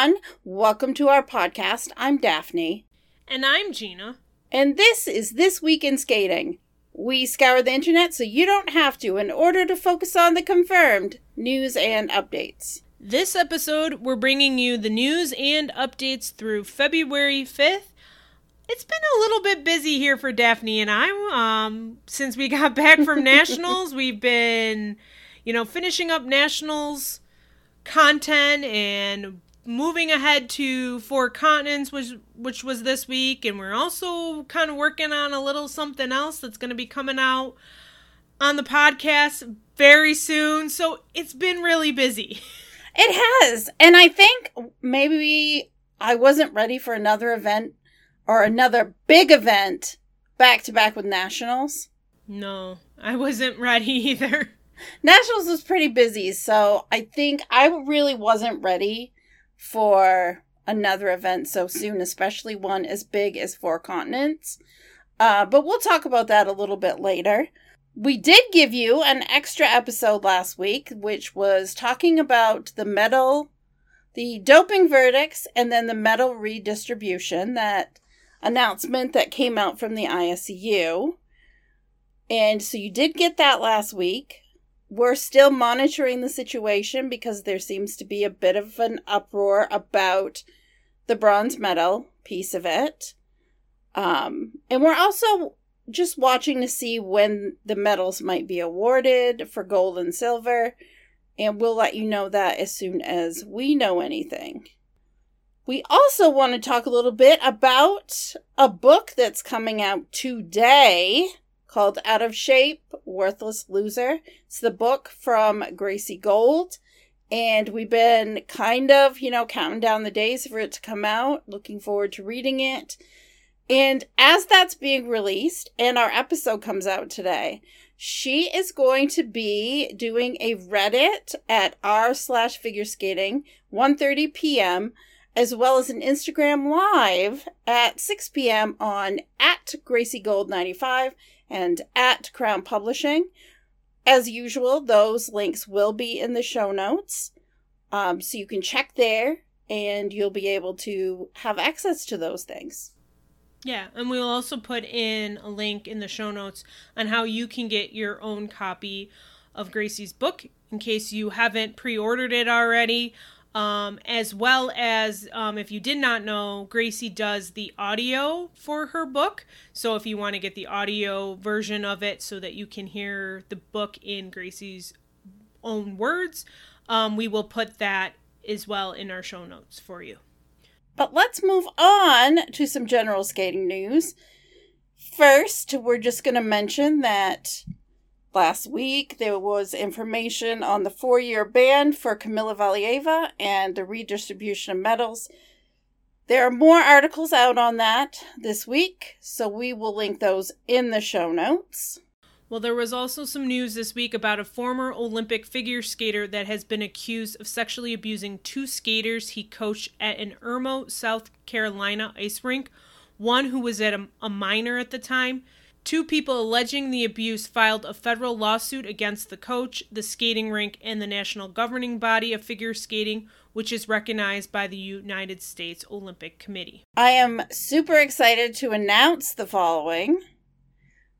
everyone. Welcome to our podcast. I'm Daphne. And I'm Gina. And this is This Week in Skating. We scour the internet so you don't have to in order to focus on the confirmed news and updates. This episode, we're bringing you the news and updates through February 5th. It's been a little bit busy here for Daphne and I. Um, since we got back from nationals, we've been, you know, finishing up nationals content and moving ahead to four continents which which was this week and we're also kind of working on a little something else that's going to be coming out on the podcast very soon. So it's been really busy. It has and i think maybe i wasn't ready for another event or another big event back to back with nationals. No i wasn't ready either. Nationals was pretty busy, so I think I really wasn't ready for another event so soon, especially one as big as Four Continents. Uh, but we'll talk about that a little bit later. We did give you an extra episode last week, which was talking about the medal, the doping verdicts, and then the medal redistribution, that announcement that came out from the ISU. And so you did get that last week we're still monitoring the situation because there seems to be a bit of an uproar about the bronze medal piece of it. Um, and we're also just watching to see when the medals might be awarded for gold and silver. And we'll let you know that as soon as we know anything. We also want to talk a little bit about a book that's coming out today called Out of Shape Worthless Loser. It's the book from Gracie Gold. And we've been kind of, you know, counting down the days for it to come out, looking forward to reading it. And as that's being released, and our episode comes out today, she is going to be doing a Reddit at r slash figure skating 1.30 p.m as well as an Instagram live at 6 p.m. on at Gracie Gold 95 and at Crown Publishing. As usual, those links will be in the show notes. Um, so you can check there and you'll be able to have access to those things. Yeah, and we'll also put in a link in the show notes on how you can get your own copy of Gracie's book in case you haven't pre ordered it already. Um, as well as um, if you did not know, Gracie does the audio for her book. So if you want to get the audio version of it so that you can hear the book in Gracie's own words, um, we will put that as well in our show notes for you. But let's move on to some general skating news. First, we're just going to mention that Last week, there was information on the four year ban for Kamila Valieva and the redistribution of medals. There are more articles out on that this week, so we will link those in the show notes. Well, there was also some news this week about a former Olympic figure skater that has been accused of sexually abusing two skaters he coached at an Irmo, South Carolina ice rink, one who was at a, a minor at the time. Two people alleging the abuse filed a federal lawsuit against the coach, the skating rink, and the national governing body of figure skating, which is recognized by the United States Olympic Committee. I am super excited to announce the following.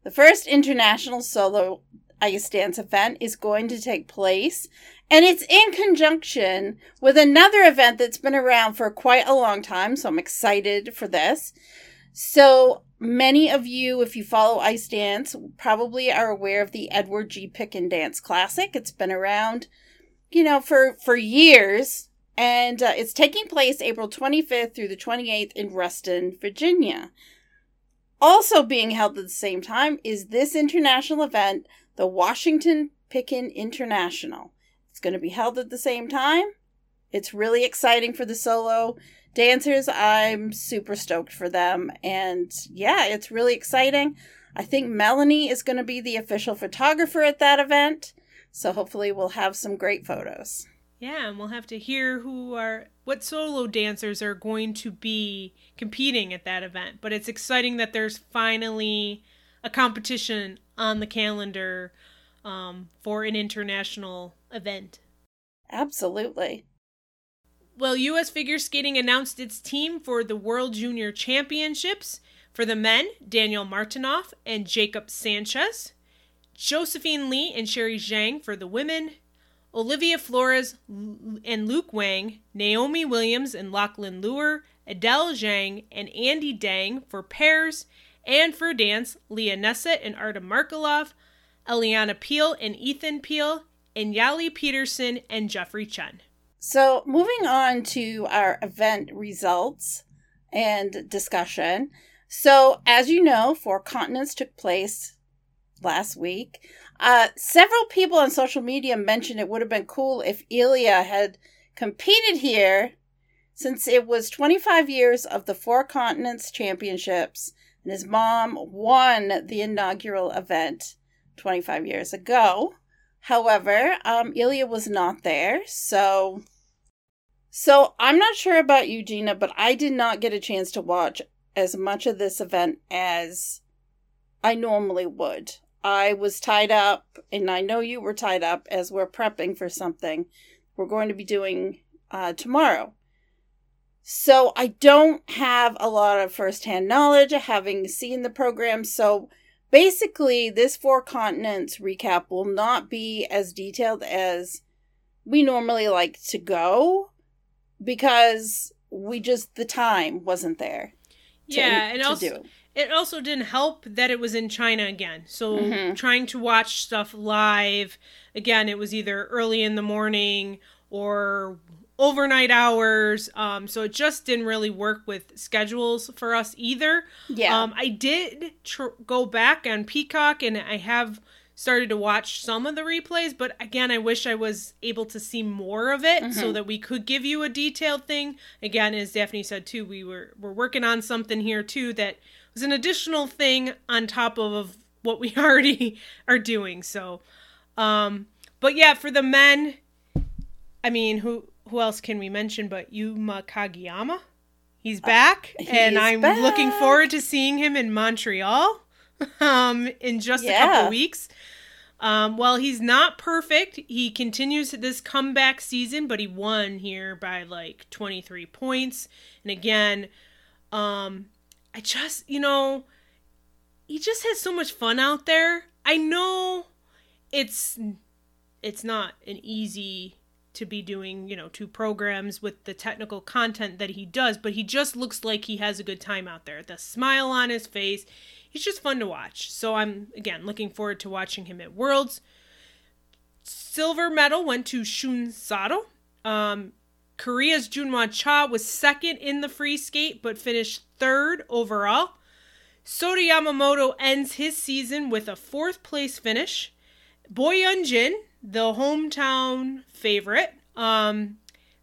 The first international solo ice dance event is going to take place, and it's in conjunction with another event that's been around for quite a long time, so I'm excited for this. So, many of you, if you follow ice dance, probably are aware of the Edward G. Picken Dance Classic. It's been around, you know, for, for years. And uh, it's taking place April 25th through the 28th in Reston, Virginia. Also being held at the same time is this international event, the Washington Picken International. It's going to be held at the same time. It's really exciting for the solo dancers, I'm super stoked for them. And yeah, it's really exciting. I think Melanie is going to be the official photographer at that event. So hopefully we'll have some great photos. Yeah, and we'll have to hear who are what solo dancers are going to be competing at that event. But it's exciting that there's finally a competition on the calendar um, for an international event. Absolutely. Well, U.S. Figure Skating announced its team for the World Junior Championships. For the men, Daniel Martynov and Jacob Sanchez. Josephine Lee and Sherry Zhang for the women. Olivia Flores and Luke Wang, Naomi Williams and Lachlan Lewer, Adele Zhang and Andy Dang for pairs, and for dance, Leah Nessett and Artem Markelov, Eliana Peel and Ethan Peel, and Yali Peterson and Jeffrey Chen. So, moving on to our event results and discussion. So, as you know, Four Continents took place last week. Uh, several people on social media mentioned it would have been cool if Ilya had competed here since it was 25 years of the Four Continents Championships and his mom won the inaugural event 25 years ago. However, um, Ilya was not there, so so I'm not sure about Gina, but I did not get a chance to watch as much of this event as I normally would. I was tied up, and I know you were tied up as we're prepping for something we're going to be doing uh, tomorrow. So I don't have a lot of firsthand knowledge, having seen the program. So basically, this four continents recap will not be as detailed as we normally like to go because we just the time wasn't there. To, yeah, and also it also didn't help that it was in China again. So mm-hmm. trying to watch stuff live again, it was either early in the morning or overnight hours. Um, so it just didn't really work with schedules for us either. Yeah. Um, I did tr- go back on Peacock and I have started to watch some of the replays, but again, I wish I was able to see more of it mm-hmm. so that we could give you a detailed thing. Again, as Daphne said too, we were we're working on something here too that was an additional thing on top of what we already are doing. So, um, but yeah, for the men, I mean, who who else can we mention but Yuma Kagiyama? He's uh, back, uh, and I'm back. looking forward to seeing him in Montreal um, in just yeah. a couple weeks. Um, while he's not perfect, he continues this comeback season, but he won here by like 23 points. And again, um, I just, you know, he just has so much fun out there. I know it's it's not an easy to be doing, you know, two programs with the technical content that he does, but he just looks like he has a good time out there. The smile on his face he's just fun to watch. So I'm again looking forward to watching him at Worlds. Silver medal went to Shun Sato. Um, Korea's Junhwan Cha was second in the free skate, but finished third overall. Sota Yamamoto ends his season with a fourth place finish. Boyang Jin, the hometown favorite, um,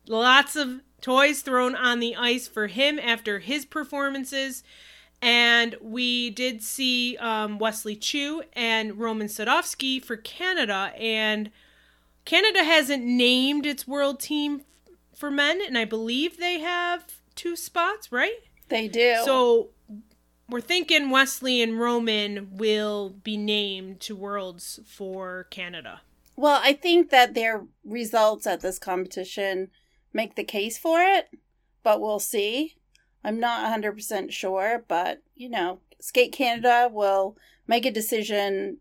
lots of toys thrown on the ice for him after his performances. And we did see um, Wesley Chiu and Roman Sadovsky for Canada. And Canada hasn't named its world team for men, and I believe they have two spots, right? They do. So we're thinking Wesley and Roman will be named to Worlds for Canada. Well, I think that their results at this competition make the case for it, but we'll see. I'm not 100% sure, but you know, Skate Canada will make a decision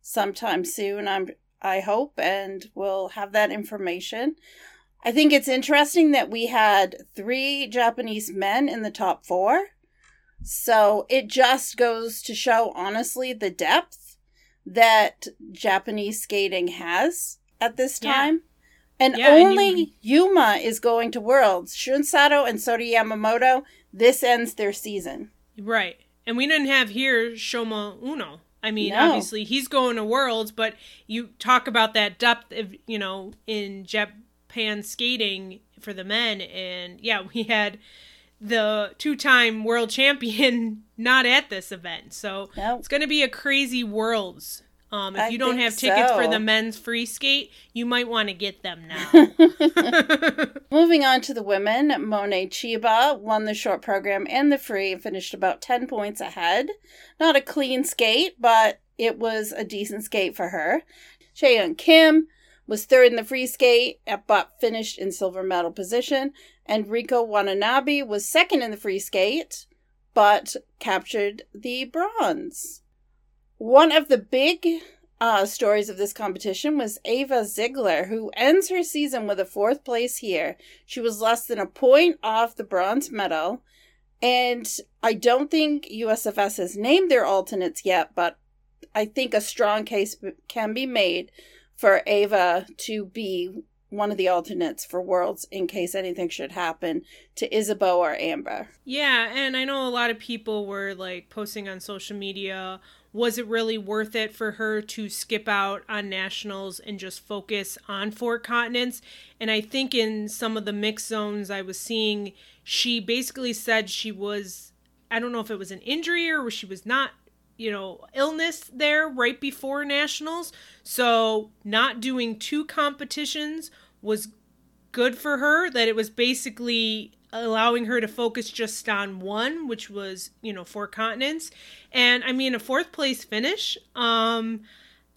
sometime soon. I'm I hope and we'll have that information. I think it's interesting that we had 3 Japanese men in the top 4. So it just goes to show honestly the depth that Japanese skating has at this time. Yeah. And yeah, only and you... Yuma is going to Worlds. Shun Sato and Sota Yamamoto, this ends their season. Right. And we didn't have here Shoma Uno. I mean, no. obviously he's going to Worlds, but you talk about that depth of, you know, in Japan skating for the men. And yeah, we had the two time world champion not at this event. So nope. it's going to be a crazy Worlds um, if I you don't have tickets so. for the men's free skate, you might want to get them now. Moving on to the women, Mone Chiba won the short program and the free and finished about 10 points ahead. Not a clean skate, but it was a decent skate for her. Chaeyoung Kim was third in the free skate, but finished in silver medal position. And Rico Watanabe was second in the free skate, but captured the bronze. One of the big uh, stories of this competition was Ava Ziegler, who ends her season with a fourth place here. She was less than a point off the bronze medal. And I don't think USFS has named their alternates yet, but I think a strong case can be made for Ava to be one of the alternates for Worlds in case anything should happen to Isabeau or Amber. Yeah, and I know a lot of people were like posting on social media was it really worth it for her to skip out on nationals and just focus on four continents? And I think in some of the mix zones I was seeing, she basically said she was, I don't know if it was an injury or she was not, you know, illness there right before nationals. So not doing two competitions was good for her, that it was basically allowing her to focus just on one, which was, you know, four continents. And I mean, a fourth place finish um,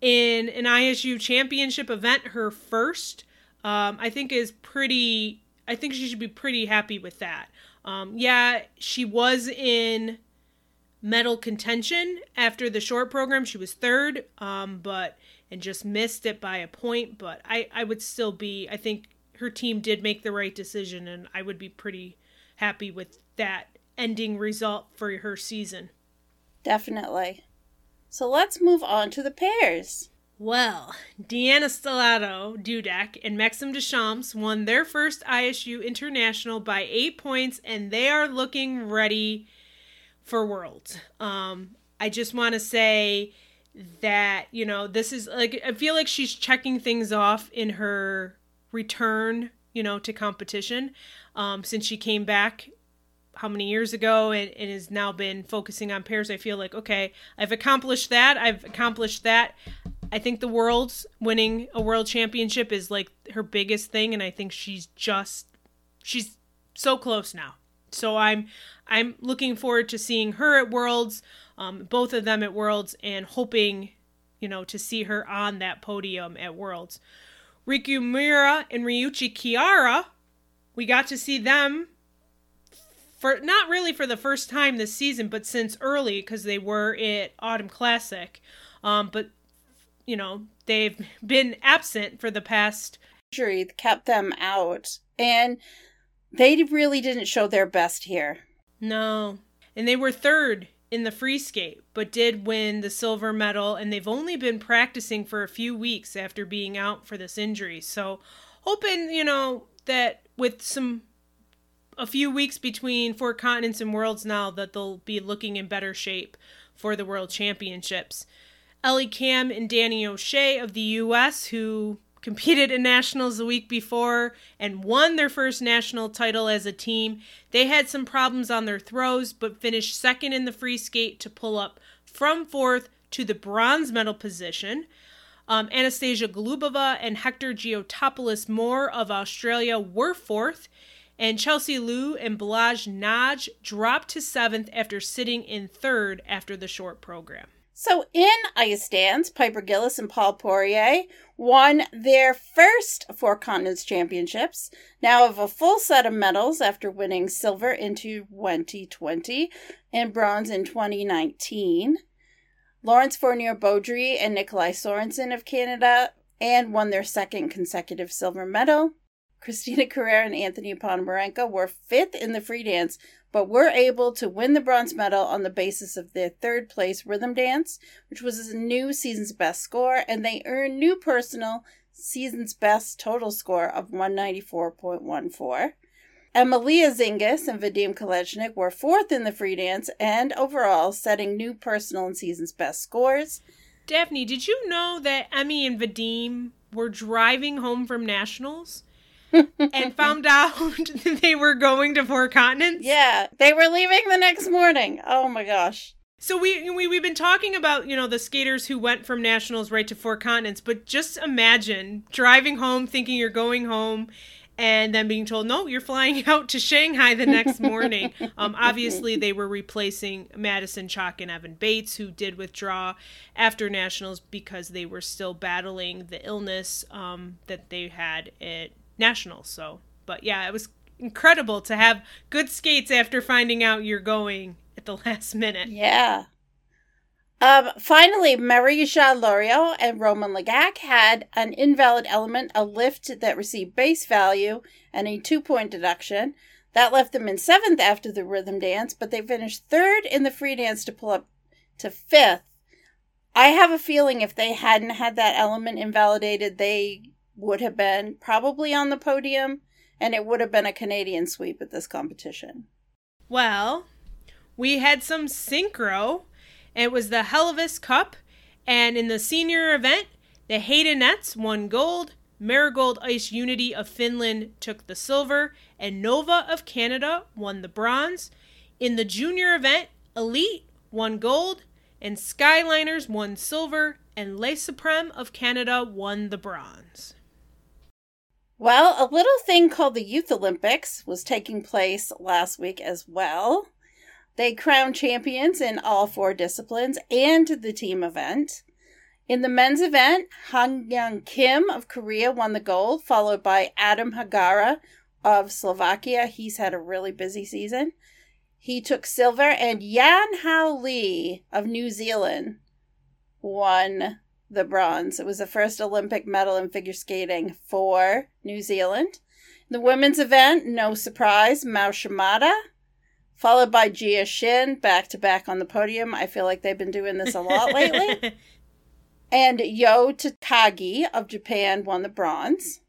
in an ISU championship event, her first, um, I think is pretty, I think she should be pretty happy with that. Um, yeah, she was in medal contention after the short program. She was third, um, but, and just missed it by a point. But I, I would still be, I think her team did make the right decision, and I would be pretty happy with that ending result for her season. Definitely. So let's move on to the pairs. Well, Deanna Stellato Dudek and Maxim Deschamps won their first ISU International by eight points, and they are looking ready for Worlds. Um, I just want to say that you know this is like I feel like she's checking things off in her return, you know, to competition um, since she came back how many years ago and, and has now been focusing on pairs. I feel like, okay, I've accomplished that. I've accomplished that. I think the world's winning a world championship is like her biggest thing, and I think she's just she's so close now. So I'm I'm looking forward to seeing her at Worlds, um, both of them at Worlds, and hoping, you know, to see her on that podium at Worlds. Riku Miura and Ryuichi Kihara, we got to see them for not really for the first time this season, but since early because they were at Autumn Classic. Um, but you know they've been absent for the past. Injury kept them out, and they really didn't show their best here. No, and they were third in the free skate, but did win the silver medal, and they've only been practicing for a few weeks after being out for this injury. So, hoping, you know, that with some a few weeks between four continents and worlds now that they'll be looking in better shape for the world championships. Ellie Kam and Danny O'Shea of the US who competed in nationals the week before and won their first national title as a team. They had some problems on their throws, but finished second in the free skate to pull up from fourth to the bronze medal position. Um, Anastasia Golubova and Hector Giotopoulos Moore of Australia were fourth, and Chelsea Liu and Balazs Nagy dropped to seventh after sitting in third after the short program. So in ice dance, Piper Gilles and Paul Poirier won their first Four Continents Championships, now have a full set of medals after winning silver in 2020 and bronze in 2019. Laurence Fournier Beaudry and Nikolai Sorensen of Canada and won their second consecutive silver medal. Christina Carreira and Anthony Ponomarenko were fifth in the free dance, but were able to win the bronze medal on the basis of their third place rhythm dance, which was a new season's best score, and they earned new personal season's best total score of 194.14. Emilia Zingas and Vadim Kolesnik were fourth in the free dance and overall setting new personal and season's best scores. Daphne, did you know that Emmy and Vadim were driving home from nationals? And found out they were going to four continents. Yeah, they were leaving the next morning. Oh my gosh. So we, we we've been talking about, you know, the skaters who went from nationals right to four continents, but just imagine driving home thinking you're going home and then being told, no, you're flying out to Shanghai the next morning. um, obviously, they were replacing Madison Chock and Evan Bates, who did withdraw after Nationals because they were still battling the illness um, that they had at Nationals. So, but yeah, it was incredible to have good skates after finding out you're going at the last minute. Yeah. Um, finally, Marija Loriot and Roman Legak had an invalid element, a lift that received base value and a two point deduction. That left them in seventh after the rhythm dance, but they finished third in the free dance to pull up to fifth. I have a feeling if they hadn't had that element invalidated, they would have been probably on the podium and it would have been a Canadian sweep at this competition. Well, we had some synchro it was the Hevelius Cup, and in the senior event, the Nets won gold, Marigold Ice Unity of Finland took the silver, and Nova of Canada won the bronze. In the junior event, Elite won gold, and Skyliners won silver, and Les Supreme of Canada won the bronze. Well, a little thing called the Youth Olympics was taking place last week as well. They crowned champions in all four disciplines and the team event. In the men's event, Han Young Kim of Korea won the gold, followed by Adam Hagara of Slovakia. He's had a really busy season. He took silver, and Yan Hao Lee of New Zealand won the bronze. It was the first Olympic medal in figure skating for New Zealand. The women's event, no surprise, Mao Shimada followed by Gia Shin back to back on the podium. I feel like they've been doing this a lot lately. and Yo Takagi of Japan won the bronze.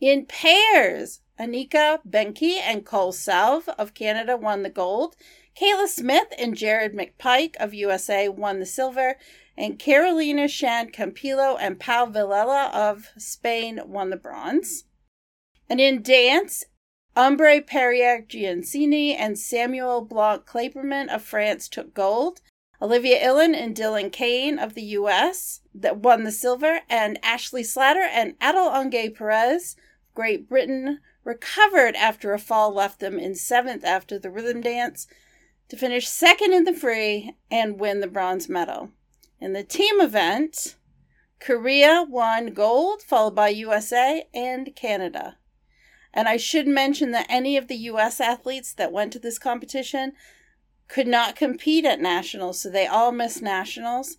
In pairs, Anika Benke and Cole Salve of Canada won the gold. Kayla Smith and Jared McPike of USA won the silver. And Carolina Shan Campillo and Pau Villela of Spain won the bronze. And in dance, Ombre Perrier Gianesini and Samuel Blanc Klaperman of France took gold. Olivia Illen and Dylan Kane of the US that won the silver, and Ashley Slatter and Adel Onge Perez, Great Britain, recovered after a fall left them in seventh after the rhythm dance to finish second in the free and win the bronze medal. In the team event, Korea won gold, followed by USA and Canada. And I should mention that any of the U.S. athletes that went to this competition could not compete at nationals, so they all missed nationals.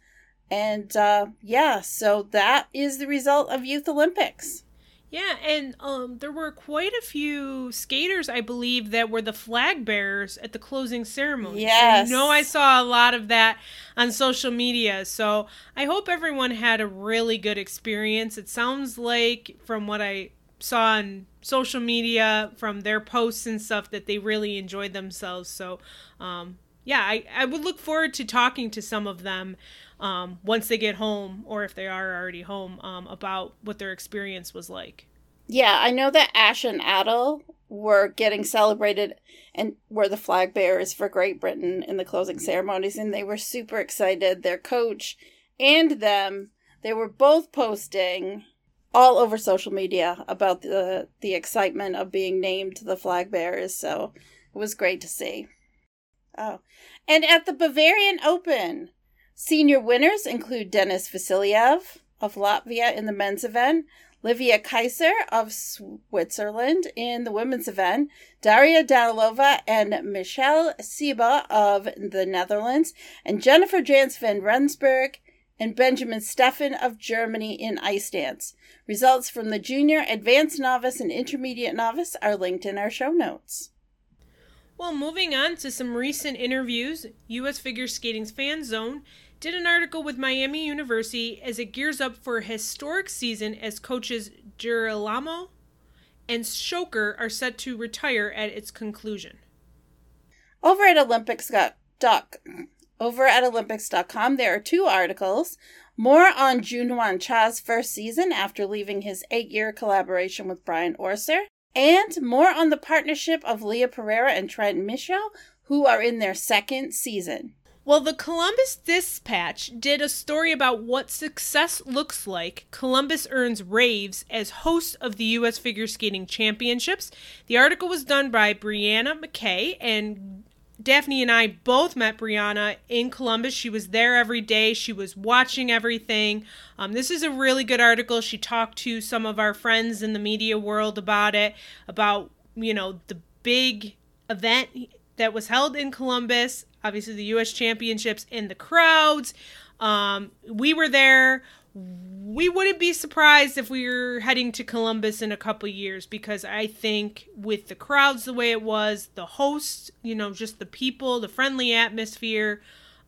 And uh, yeah, so that is the result of Youth Olympics. Yeah, and um, there were quite a few skaters, I believe, that were the flag bearers at the closing ceremony. Yes. I know I saw a lot of that on social media. So I hope everyone had a really good experience. It sounds like, from what I saw on social media from their posts and stuff that they really enjoyed themselves. So, um, yeah, I, I would look forward to talking to some of them um, once they get home or if they are already home um, about what their experience was like. Yeah, I know that Ash and Adel were getting celebrated and were the flag bearers for Great Britain in the closing ceremonies, and they were super excited. Their coach and them, they were both posting all over social media about the the excitement of being named the flag bearers. So it was great to see. Oh, and at the Bavarian Open, senior winners include Denis Vasiliev of Latvia in the men's event, Livia Kaiser of Switzerland in the women's event, Daria Danilova and Michelle Tsiba of the Netherlands, and Jennifer Jans van Rensburg and Benjamin Steffen of Germany in ice dance. Results from the junior, advanced novice, and intermediate novice are linked in our show notes. Well, moving on to some recent interviews, U.S. Figure Skating's Fan Zone did an article with Miami University as it gears up for a historic season as coaches Girolamo and Shoker are set to retire at its conclusion. Over at Olympics Doc, over at Olympics.com, there are two articles. More on Junhwan Cha's first season after leaving his eight year collaboration with Brian Orser, and more on the partnership of Leah Pereira and Trent Michaud, who are in their second season. Well, the Columbus Dispatch did a story about what success looks like. Columbus earns raves as host of the U.S. Figure Skating Championships. The article was done by Brianna McKay, and Daphne and I both met Brianna in Columbus. She was there every day, she was watching everything. Um, this is a really good article. She talked to some of our friends in the media world about it, about, you know, the big event that was held in Columbus obviously the U.S. Championships and the crowds. Um, we were there. We wouldn't be surprised if we were heading to Columbus in a couple years because I think with the crowds the way it was, the hosts, you know, just the people, the friendly atmosphere,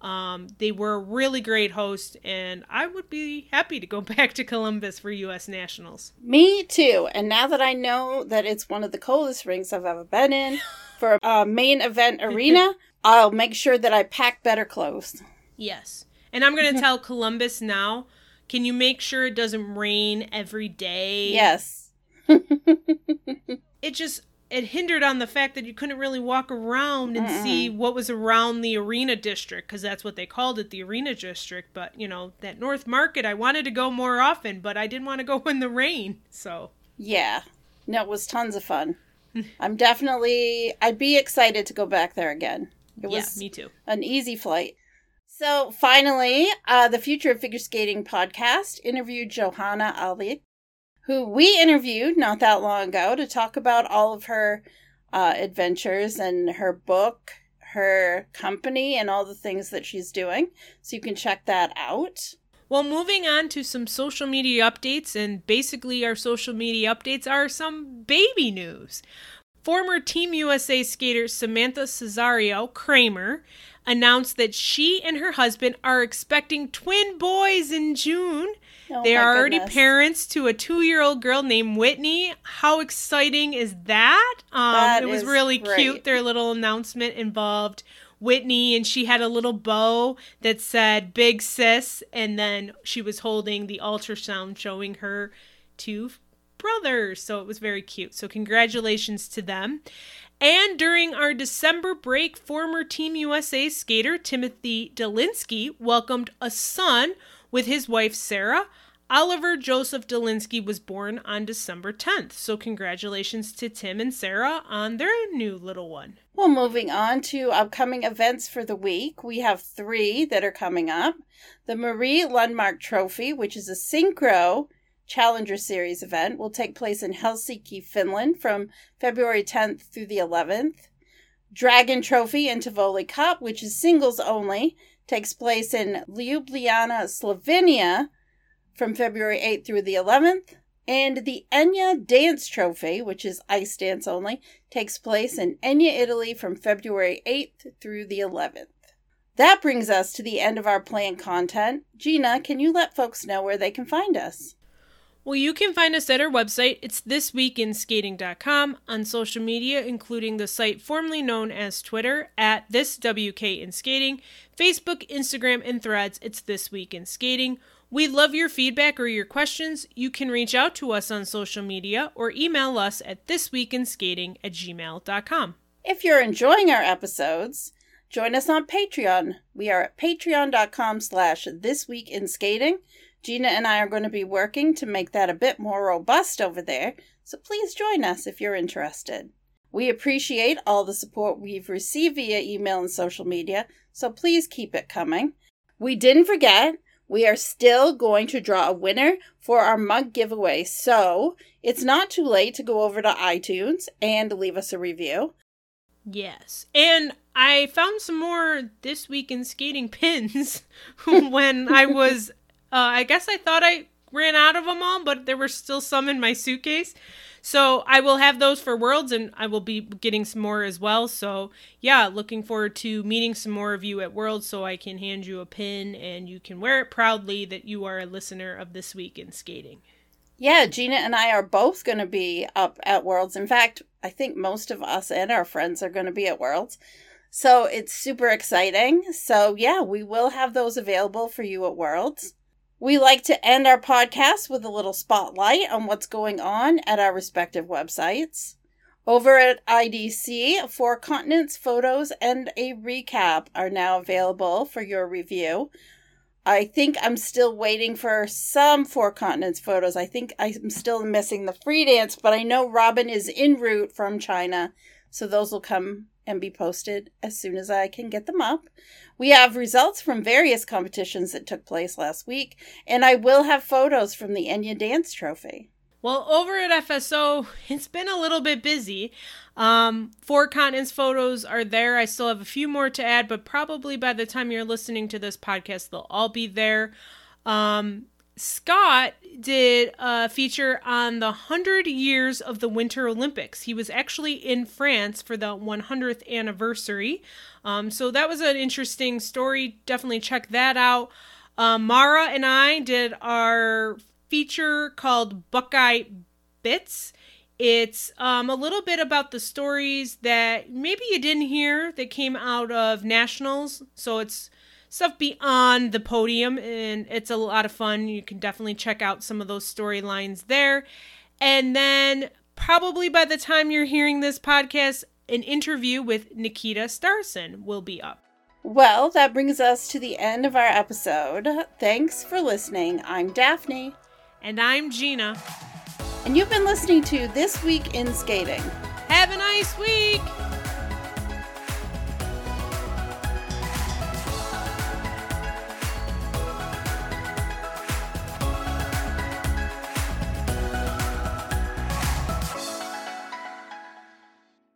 um, they were a really great host, and I would be happy to go back to Columbus for U.S. Nationals. Me too. And now that I know that it's one of the coldest rings I've ever been in for a main event arena, I'll make sure that I pack better clothes. Yes. And I'm going to tell Columbus now can you make sure it doesn't rain every day? Yes. it just it hindered on the fact that you couldn't really walk around and Mm-mm. see what was around the arena district because that's what they called it the arena district but you know that north market i wanted to go more often but i didn't want to go in the rain so yeah no it was tons of fun i'm definitely i'd be excited to go back there again it yeah, was me too. An easy flight. So finally, uh, the Future of Figure Skating podcast interviewed Johanna Ali, who we interviewed not that long ago to talk about all of her uh, adventures and her book, her company, and all the things that she's doing. So you can check that out. Well, moving on to some social media updates, and basically, our social media updates are some baby news. Former Team USA skater Samantha Cesario Kramer announced that she and her husband are expecting twin boys in June. Oh they are already parents to a two year old girl named Whitney. How exciting is that? Um, that it was really great. cute. Their little announcement involved Whitney, and she had a little bow that said Big Sis, and then she was holding the ultrasound showing her two brothers. So it was very cute. So congratulations to them. And during our December break, former Team USA skater Timothy Dolensky welcomed a son with his wife Sarah. Oliver Joseph Dolensky was born on December 10th. So, congratulations to Tim and Sarah on their new little one. Well, moving on to upcoming events for the week, we have three that are coming up the Marie Lundmark Trophy, which is a synchro Challenger Series event will take place in Helsinki, Finland from February 10th through the 11th. Dragon Trophy and Tivoli Cup, which is singles only, takes place in Ljubljana, Slovenia from February 8th through the 11th. And the Egna Dance Trophy, which is ice dance only, takes place in Egna, Italy from February 8th through the 11th. That brings us to the end of our planned content. Gina, can you let folks know where they can find us? Well, you can find us at our website. It's thisweekinskating.com on social media, including the site formerly known as Twitter at this WK in Skating, Facebook, Instagram, and Threads. It's This Week in Skating. We love your feedback or your questions. You can reach out to us on social media or email us at thisweekinskating at gmail.com. If you're enjoying our episodes, join us on Patreon. We are at patreon.com slash thisweekinskating. Gina and I are going to be working to make that a bit more robust over there, so please join us if you're interested. We appreciate all the support we've received via email and social media, so please keep it coming. We didn't forget, we are still going to draw a winner for our mug giveaway, so it's not too late to go over to iTunes and leave us a review. Yes. And I found some more this week in skating pins when I was Uh, I guess I thought I ran out of them all, but there were still some in my suitcase. So I will have those for Worlds, and I will be getting some more as well. So yeah, looking forward to meeting some more of you at Worlds, so I can hand you a pin and you can wear it proudly that you are a listener of this week in skating. Yeah, Gina and I are both going to be up at Worlds. In fact, I think most of us and our friends are going to be at Worlds. So it's super exciting. So yeah, we will have those available for you at Worlds. We like to end our podcast with a little spotlight on what's going on at our respective websites. Over at IDC, Four Continents photos and a recap are now available for your review. I think I'm still waiting for some Four Continents photos. I think I'm still missing the free dance, but I know Robin is en route from China, so those will come and be posted as soon as I can get them up. We have results from various competitions that took place last week, and I will have photos from the Egna Dance Trophy. Well, over at FSO, it's been a little bit busy. Um, four continents photos are there. I still have a few more to add, but probably by the time you're listening to this podcast, they'll all be there. Um, Scott did a feature on the 100 years of the Winter Olympics. He was actually in France for the 100th anniversary. Um, so that was an interesting story. Definitely check that out. Uh, Mara and I did our feature called Buckeye Bits. It's um, a little bit about the stories that maybe you didn't hear that came out of nationals. So it's stuff beyond the podium, and it's a lot of fun. You can definitely check out some of those storylines there. And then, probably by the time you're hearing this podcast, an interview with Nikita Starson will be up. Well, that brings us to the end of our episode. Thanks for listening. I'm Daphne. And I'm Gina. And you've been listening to This Week in Skating. Have a nice week!